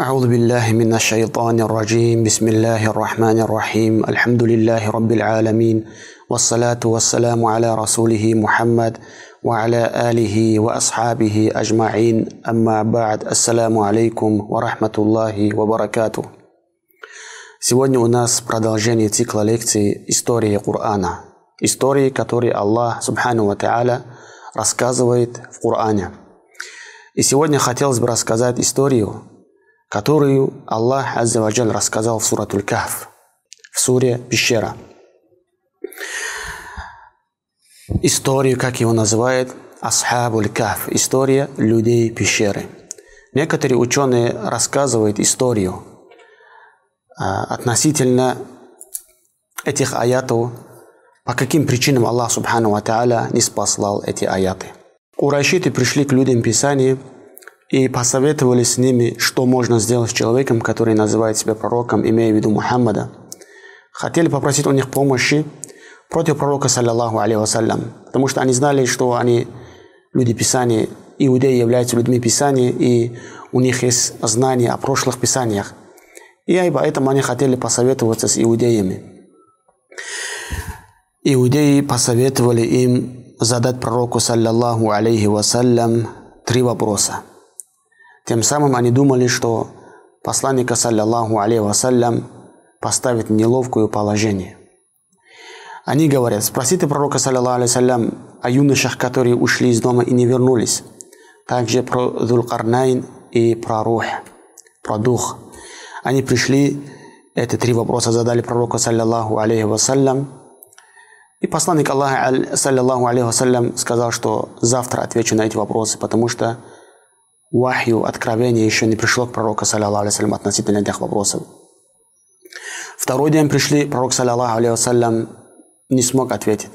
أعوذ بالله من الشيطان الرجيم بسم الله الرحمن الرحيم الحمد لله رب العالمين والصلاة والسلام على رسوله محمد وعلى آله وأصحابه أجمعين أما بعد السلام عليكم ورحمة الله وبركاته Сегодня у нас продолжение цикла лекций «История Корана». Истории, которые Аллах, Субхану Ва Та'аля, рассказывает в Коране. И сегодня хотелось бы рассказать историю, которую Аллах Аззаваджаль рассказал в Суратуль Кахф, в суре «Пещера». Историю, как его называют, Асхабуль Кахф, история людей пещеры. Некоторые ученые рассказывают историю а, относительно этих аятов, по каким причинам Аллах Субхану Ва не спаслал эти аяты. Урайшиты пришли к людям Писания и посоветовали с ними, что можно сделать с человеком, который называет себя пророком, имея в виду Мухаммада. Хотели попросить у них помощи против пророка, саллиллаху алейхи вассалям, потому что они знали, что они люди Писания, иудеи являются людьми Писания, и у них есть знания о прошлых Писаниях. И поэтому они хотели посоветоваться с иудеями. Иудеи посоветовали им задать пророку, саллиллаху алейхи вассалям, три вопроса – тем самым они думали, что посланника, саллиллаху алейhi вассалям, поставит в неловкое положение. Они говорят, спросите пророка, саллиллаху алейhi вассалям, о юношах, которые ушли из дома и не вернулись. Также про Дулкарнайн и про Рух, про дух. Они пришли, эти три вопроса задали пророку, саллиллаху алейхи вассалям. И посланник Аллаха, саллиллаху алейхи вассалям, сказал, что завтра отвечу на эти вопросы, потому что вахью, откровение еще не пришло к пророку, саллиллаху алейhi относительно этих вопросов. Второй день пришли, пророк, саллиллаху алейhi не смог ответить.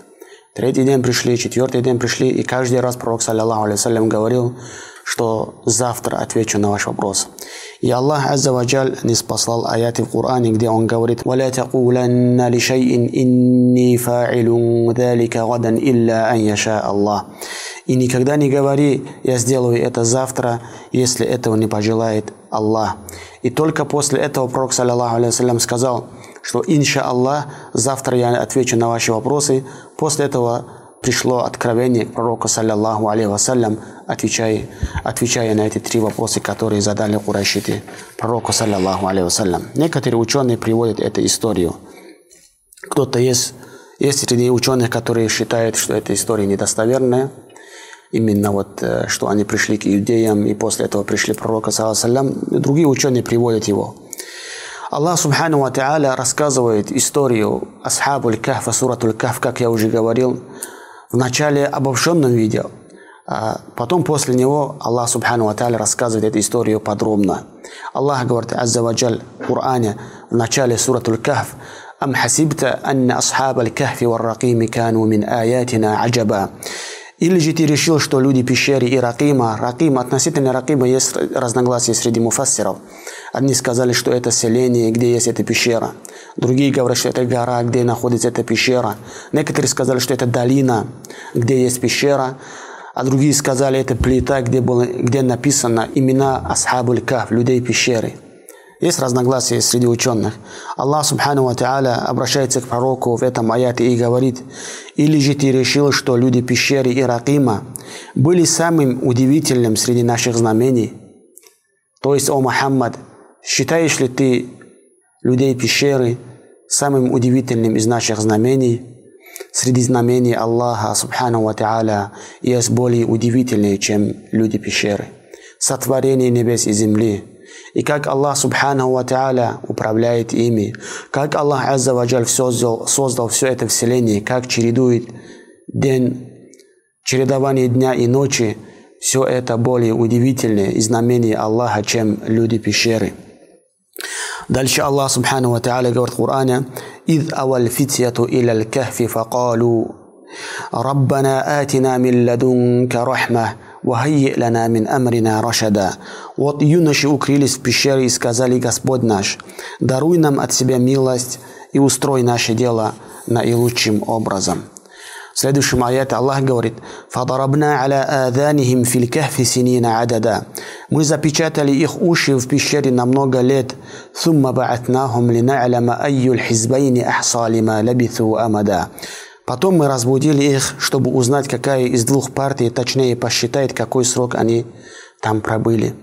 Третий день пришли, четвертый день пришли, и каждый раз пророк, саллиллаху алейhi говорил, что завтра отвечу на ваш вопрос. И Аллах Азза Ваджаль не спасал аяты в Коране, где Он говорит «وَلَا تَقُولَنَّ لِشَيْءٍ إِنِّي فَاعِلٌ ذَلِكَ غَدًا إِلَّا أَنْ يَشَاءَ اللَّهِ И никогда не говори «я сделаю это завтра, если этого не пожелает Аллах». И только после этого Пророк, саллиллаху алейhi сказал, что «Инша Аллах, завтра я отвечу на ваши вопросы». После этого пришло откровение к пророку, саллиллаху алейхи вассалям, отвечая, отвечая на эти три вопроса, которые задали курайшиты пророку, саллиллаху алейхи вассалям. Некоторые ученые приводят эту историю. Кто-то есть, есть среди ученых, которые считают, что эта история недостоверная, именно вот, э, что они пришли к иудеям, и после этого пришли пророка, саллиллаху Другие ученые приводят его. Аллах Субхану Ва Та'аля рассказывает историю Асхабуль Кахфа, Суратуль Кахф, как я уже говорил, в начале обобщенном виде. А потом после него Аллах Субхану Ва рассказывает эту историю подробно. Аллах говорит Азза Ваджаль в Коране в начале суратуль Кахф «Ам хасибта анна асхаб аль-кахфи вар-ракими кану мин аятина аджаба». Или же ты решил, что люди пещеры и Ракима, Ракима, относительно Ракима есть разногласия среди муфассиров. Одни сказали, что это селение, где есть эта пещера. Другие говорят, что это гора, где находится эта пещера. Некоторые сказали, что это долина, где есть пещера. А другие сказали, это плита, где, было, где написано имена Асхабуль Каф, людей пещеры. Есть разногласия среди ученых. Аллах Субхану Ва обращается к пророку в этом аяте и говорит, «Или же ты решил, что люди пещеры и Ракима были самым удивительным среди наших знамений?» То есть, о Мухаммад, считаешь ли ты людей пещеры самым удивительным из наших знамений? Среди знамений Аллаха Субхану Ва есть более удивительные, чем люди пещеры. Сотворение небес и земли – и как Аллах Субхану Ва Та'аля управляет ими, как Аллах Азза Ваджаль создал, создал все это вселение, как чередует день, чередование дня и ночи, все это более удивительное и знамение Аллаха, чем люди пещеры. Дальше Аллах Субхану Ва Та'аля говорит в Коране, «Идh awal фитьяту иля кахфи факалу, ربنا آتنا من لدنك رحمة وهيئ لنا من أمرنا رشدا Вот юноши укрылись в пещере и сказали, Господь наш, даруй нам от Тебя милость и устрой наше дело наилучшим образом. В следующем аяте Аллах говорит, «Фадарабна аля аданихим фил кахфи синина адада». Мы запечатали их уши в пещере на много лет. «Сумма баатнахум лина'ляма айюл хизбайни ахса лима лабитhu амада». Потом мы разбудили их, чтобы узнать, какая из двух партий точнее посчитает, какой срок они там пробыли.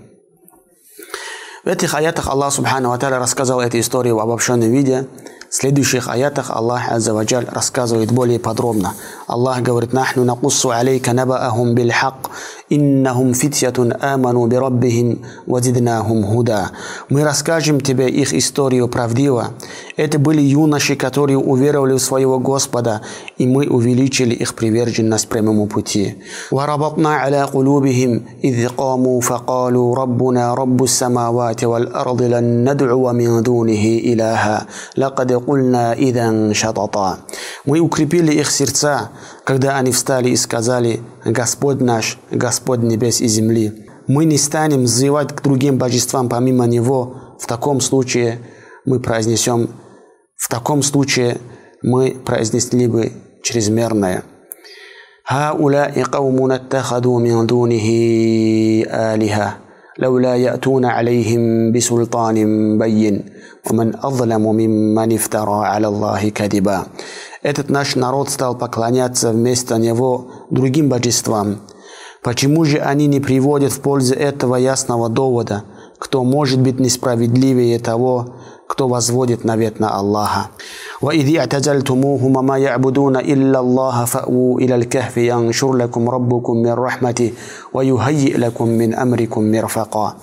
В этих аятах Аллах Субхану Ва рассказал эту историю в обобщенном виде – следующих аятах Аллах Аззаваджаль рассказывает более подробно. Аллах говорит, «Нахну накуссу алейка набаахум бильхак, иннахум фитьятун аману бираббихим вазиднахум худа». Мы расскажем тебе их историю правдиво. Это были юноши, которые уверовали в своего Господа, и мы увеличили их приверженность прямому пути. «Варабатна аля кулубихим, إذ قاموا فقالوا ربنا رب السماوات والأرض لن ندعو من دونه إلها لقد قلنا إذا شططا Мы укрепили их сердца, когда они встали и сказали «Господь наш, Господь небес и земли». Мы не станем взывать к другим божествам помимо Него. В таком случае мы произнесем, в таком случае мы произнесли бы чрезмерное. هؤلاء قوم اتخذوا من دونه آلهة لولا يأتون عليهم بسلطان بين ومن أظلم ممن افترى على الله كذبا Этот наш народ стал поклоняться вместо него другим божествам. Почему же они не приводят в пользу этого ясного довода? Кто может быть несправедливее того, кто возводит навет на Аллаха? وإذ اعتزلتموهم ما يعبدون إلا الله فأووا إلى الكهف ينشر لكم ربكم من رحمته ويهيئ لكم من أمركم مرفقا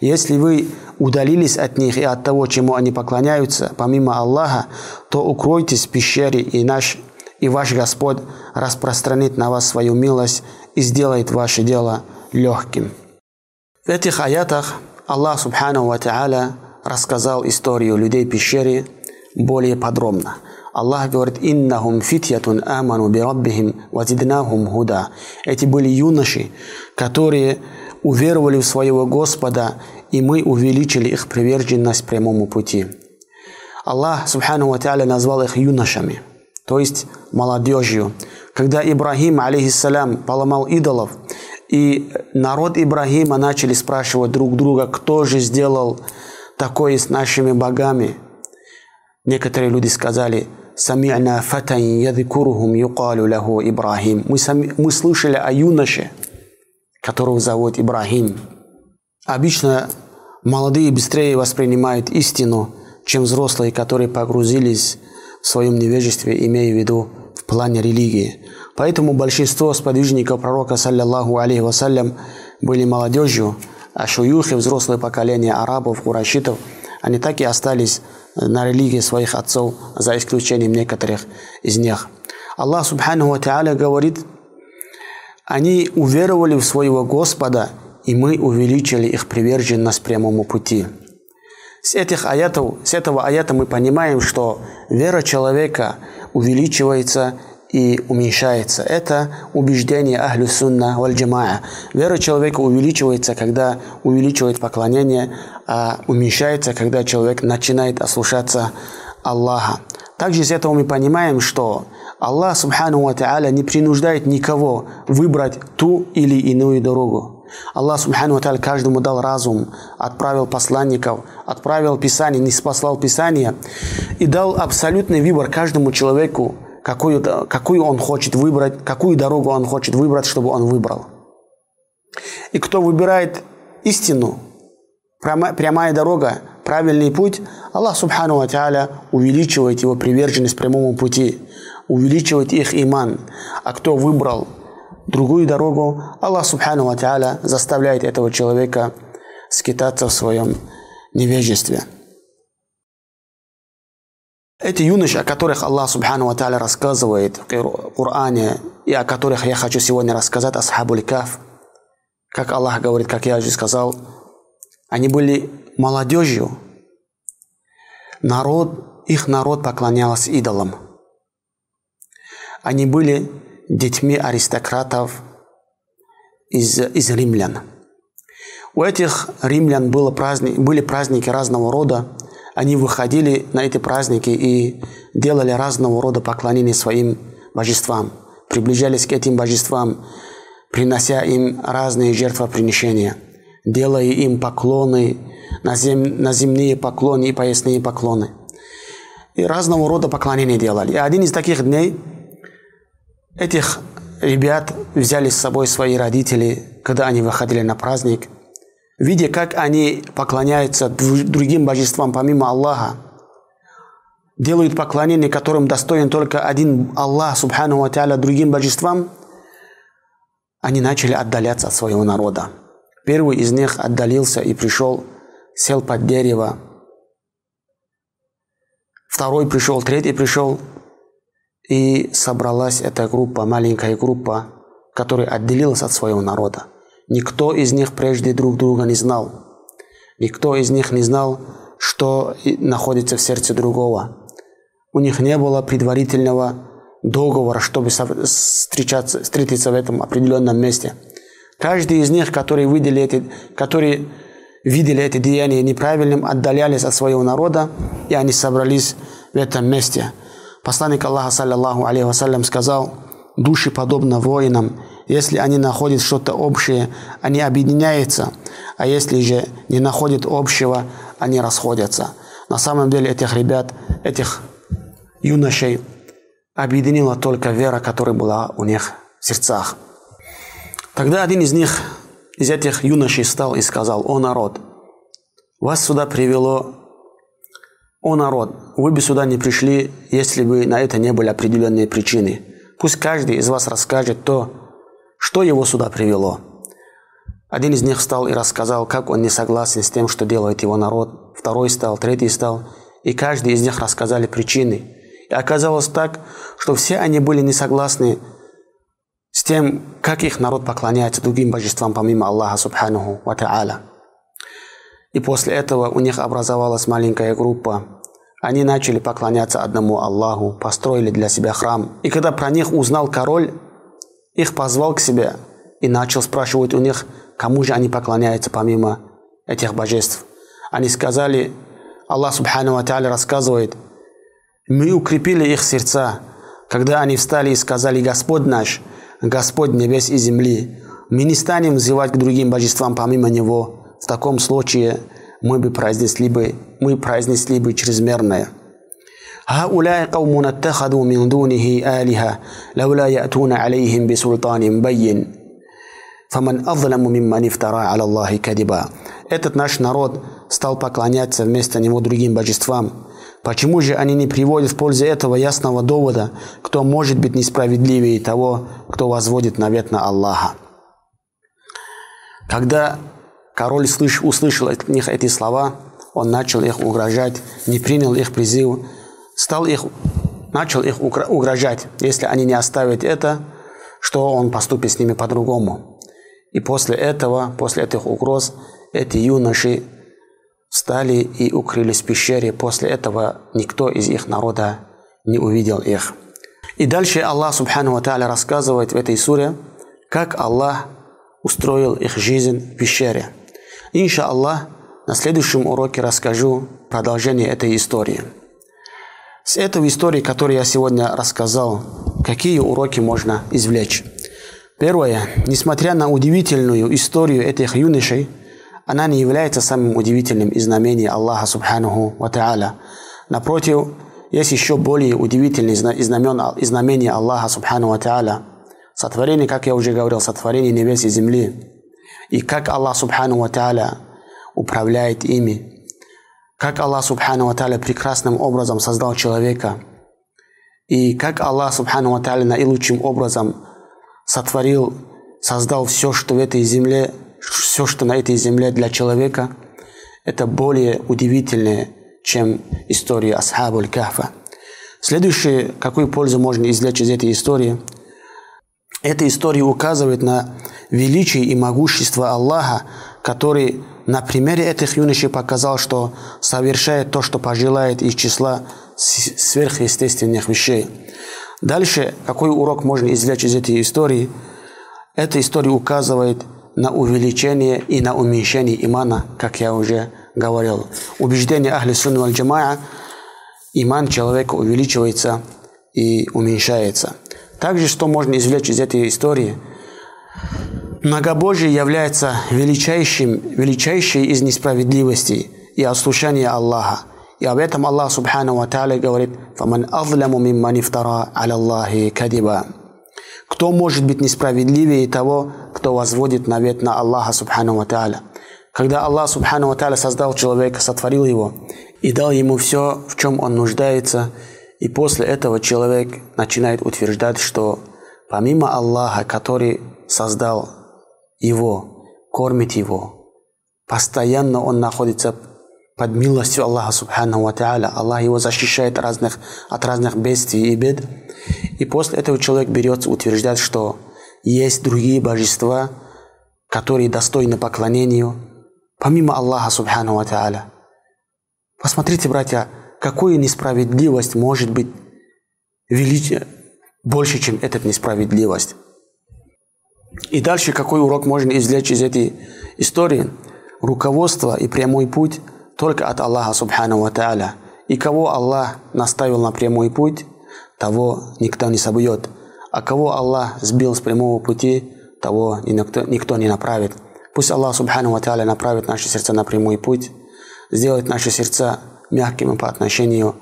Если вы удалились от них и от того, чему они поклоняются, помимо Аллаха, то укройтесь в пещере, и, наш, и ваш Господь распространит на вас свою милость и сделает ваше дело легким. В этих аятах Аллах Субхану Ва Та'аля рассказал историю людей пещеры более подробно. Аллах говорит, «Иннахум фитьятун аману би раббихим вазиднахум худа». Эти были юноши, которые уверовали в своего Господа, и мы увеличили их приверженность прямому пути. Аллах, субхану ва назвал их юношами, то есть молодежью. Когда Ибрахим, алейхиссалям, поломал идолов, и народ Ибрахима начали спрашивать друг друга, кто же сделал такое с нашими богами. Некоторые люди сказали, «Сами'на фатан ядикурухум юкалю лаху Ибрахим». Мы, сами, мы слышали о юноше, которого зовут Ибрахим. Обычно молодые быстрее воспринимают истину, чем взрослые, которые погрузились в своем невежестве, имея в виду в плане религии. Поэтому большинство сподвижников пророка, саллиллаху алейхи вассалям, были молодежью, а шуюхи, взрослое поколение арабов, курашитов, они так и остались на религии своих отцов, за исключением некоторых из них. Аллах Субхану Ва говорит – они уверовали в своего Господа, и мы увеличили их приверженность прямому пути. С этих аятов, с этого аята мы понимаем, что вера человека увеличивается и уменьшается. Это убеждение Ахлю Сунна валь Джамаа. Вера человека увеличивается, когда увеличивает поклонение, а уменьшается, когда человек начинает ослушаться Аллаха. Также с этого мы понимаем, что Аллах Субхану Ва не принуждает никого выбрать ту или иную дорогу. Аллах Субхану Ва Та'аля каждому дал разум, отправил посланников, отправил Писание, не спаслал Писание и дал абсолютный выбор каждому человеку, какую, какую он хочет выбрать, какую дорогу он хочет выбрать, чтобы он выбрал. И кто выбирает истину, прямая, дорога, правильный путь, Аллах Субхану Ва увеличивает его приверженность прямому пути увеличивает их иман. А кто выбрал другую дорогу, Аллах Субхану Ва заставляет этого человека скитаться в своем невежестве. Эти юноши, о которых Аллах Субхану Ва рассказывает в Коране, и о которых я хочу сегодня рассказать, Асхабуль Каф, как Аллах говорит, как я уже сказал, они были молодежью. Народ, их народ поклонялся идолам – они были детьми аристократов из, из римлян. У этих римлян было праздник, были праздники разного рода. Они выходили на эти праздники и делали разного рода поклонения своим божествам. приближались к этим божествам, принося им разные жертвоприношения, делая им поклоны, на, зем, земные поклоны и поясные поклоны. И разного рода поклонения делали. И один из таких дней этих ребят взяли с собой свои родители, когда они выходили на праздник, видя, как они поклоняются другим божествам помимо Аллаха, делают поклонение, которым достоин только один Аллах, субхану ва другим божествам, они начали отдаляться от своего народа. Первый из них отдалился и пришел, сел под дерево. Второй пришел, третий пришел. И собралась эта группа, маленькая группа, которая отделилась от своего народа. Никто из них прежде друг друга не знал. Никто из них не знал, что находится в сердце другого. У них не было предварительного договора, чтобы встречаться, встретиться в этом определенном месте. Каждый из них, которые, видели эти, которые видели это деяние неправильным, отдалялись от своего народа, и они собрались в этом месте. Посланник Аллаха, саллиллаху алейхи вассалям, сказал, души подобно воинам, если они находят что-то общее, они объединяются, а если же не находят общего, они расходятся. На самом деле этих ребят, этих юношей объединила только вера, которая была у них в сердцах. Тогда один из них, из этих юношей стал и сказал, «О народ, вас сюда привело, о народ, вы бы сюда не пришли, если бы на это не были определенные причины. Пусть каждый из вас расскажет то, что его сюда привело». Один из них встал и рассказал, как он не согласен с тем, что делает его народ. Второй стал, третий стал. И каждый из них рассказали причины – и оказалось так, что все они были не согласны с тем, как их народ поклоняется другим божествам помимо Аллаха Субханаху Ва Та'аля. И после этого у них образовалась маленькая группа. Они начали поклоняться одному Аллаху, построили для себя храм. И когда про них узнал король, их позвал к себе и начал спрашивать у них, кому же они поклоняются помимо этих божеств. Они сказали, Аллах Субхану Ва рассказывает – мы укрепили их сердца, когда они встали и сказали «Господь наш, Господь небес и земли, мы не станем взывать к другим божествам помимо Него. В таком случае мы бы произнесли бы, мы произнесли бы чрезмерное». هؤلاء قوم اتخذوا من دونه آلهة لولا يأتون عليهم بسلطان بين فمن أظلم ممن افترى على الله كذبا Этот наш народ стал поклоняться вместо него другим божествам. Почему же они не приводят в пользу этого ясного довода, кто может быть несправедливее того, кто возводит навет на Аллаха? Когда король услышал от них эти слова, он начал их угрожать, не принял их призыв, стал их, начал их угрожать, если они не оставят это, что он поступит с ними по-другому. И после этого, после этих угроз, эти юноши встали и укрылись в пещере. После этого никто из их народа не увидел их. И дальше Аллах Субхану Ва рассказывает в этой суре, как Аллах устроил их жизнь в пещере. Инша Аллах, на следующем уроке расскажу продолжение этой истории. С этой истории, которую я сегодня рассказал, какие уроки можно извлечь? Первое. Несмотря на удивительную историю этих юношей, она не является самым удивительным из знамений Аллаха Субханаху Ва Та'аля. Напротив, есть еще более удивительные знамен, знамения Аллаха Субхану Ва Та'аля. Сотворение, как я уже говорил, сотворение небес и земли. И как Аллах Субхану Ва Та'аля управляет ими. Как Аллах Субхану Ва прекрасным образом создал человека. И как Аллах Субхану Ва наилучшим образом сотворил, создал все, что в этой земле все, что на этой земле для человека, это более удивительное, чем история Асхабуль Кахфа. Следующее, какую пользу можно извлечь из этой истории? Эта история указывает на величие и могущество Аллаха, который на примере этих юношей показал, что совершает то, что пожелает из числа сверхъестественных вещей. Дальше, какой урок можно извлечь из этой истории? Эта история указывает на увеличение и на уменьшение имана, как я уже говорил. Убеждение Ахли Сунны валь Джамаа, иман человека увеличивается и уменьшается. Также что можно извлечь из этой истории? Многобожие является величайшим, величайшей из несправедливостей и ослушания Аллаха. И об этом Аллах Субхану Ва Тааля говорит «Фаман азламу мимман ифтара аля Аллахи кадиба». Кто может быть несправедливее того, кто возводит навет на Аллаха Субхану Ва Тааля? Когда Аллах Субхану Ва Тааля создал человека, сотворил его и дал ему все, в чем он нуждается, и после этого человек начинает утверждать, что помимо Аллаха, который создал его, кормит его, постоянно он находится под милостью Аллаха Субхану Ва Тааля. Аллах его защищает разных, от разных бедствий и бед. И после этого человек берется утверждать, что есть другие божества, которые достойны поклонению, помимо Аллаха Субхану Ва Тааля. Посмотрите, братья, какую несправедливость может быть величие, больше, чем эта несправедливость. И дальше какой урок можно извлечь из этой истории? Руководство и прямой путь только от Аллаха Субхану Ва Тааля. И кого Аллах наставил на прямой путь, того никто не собьет. А кого Аллах сбил с прямого пути, того никто, никто не направит. Пусть Аллах Субхану Ва Тааля направит наши сердца на прямой путь, сделает наши сердца мягкими по отношению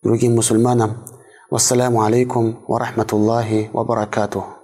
к другим мусульманам. Вассаляму алейкум ва рахматуллахи ва баракатух.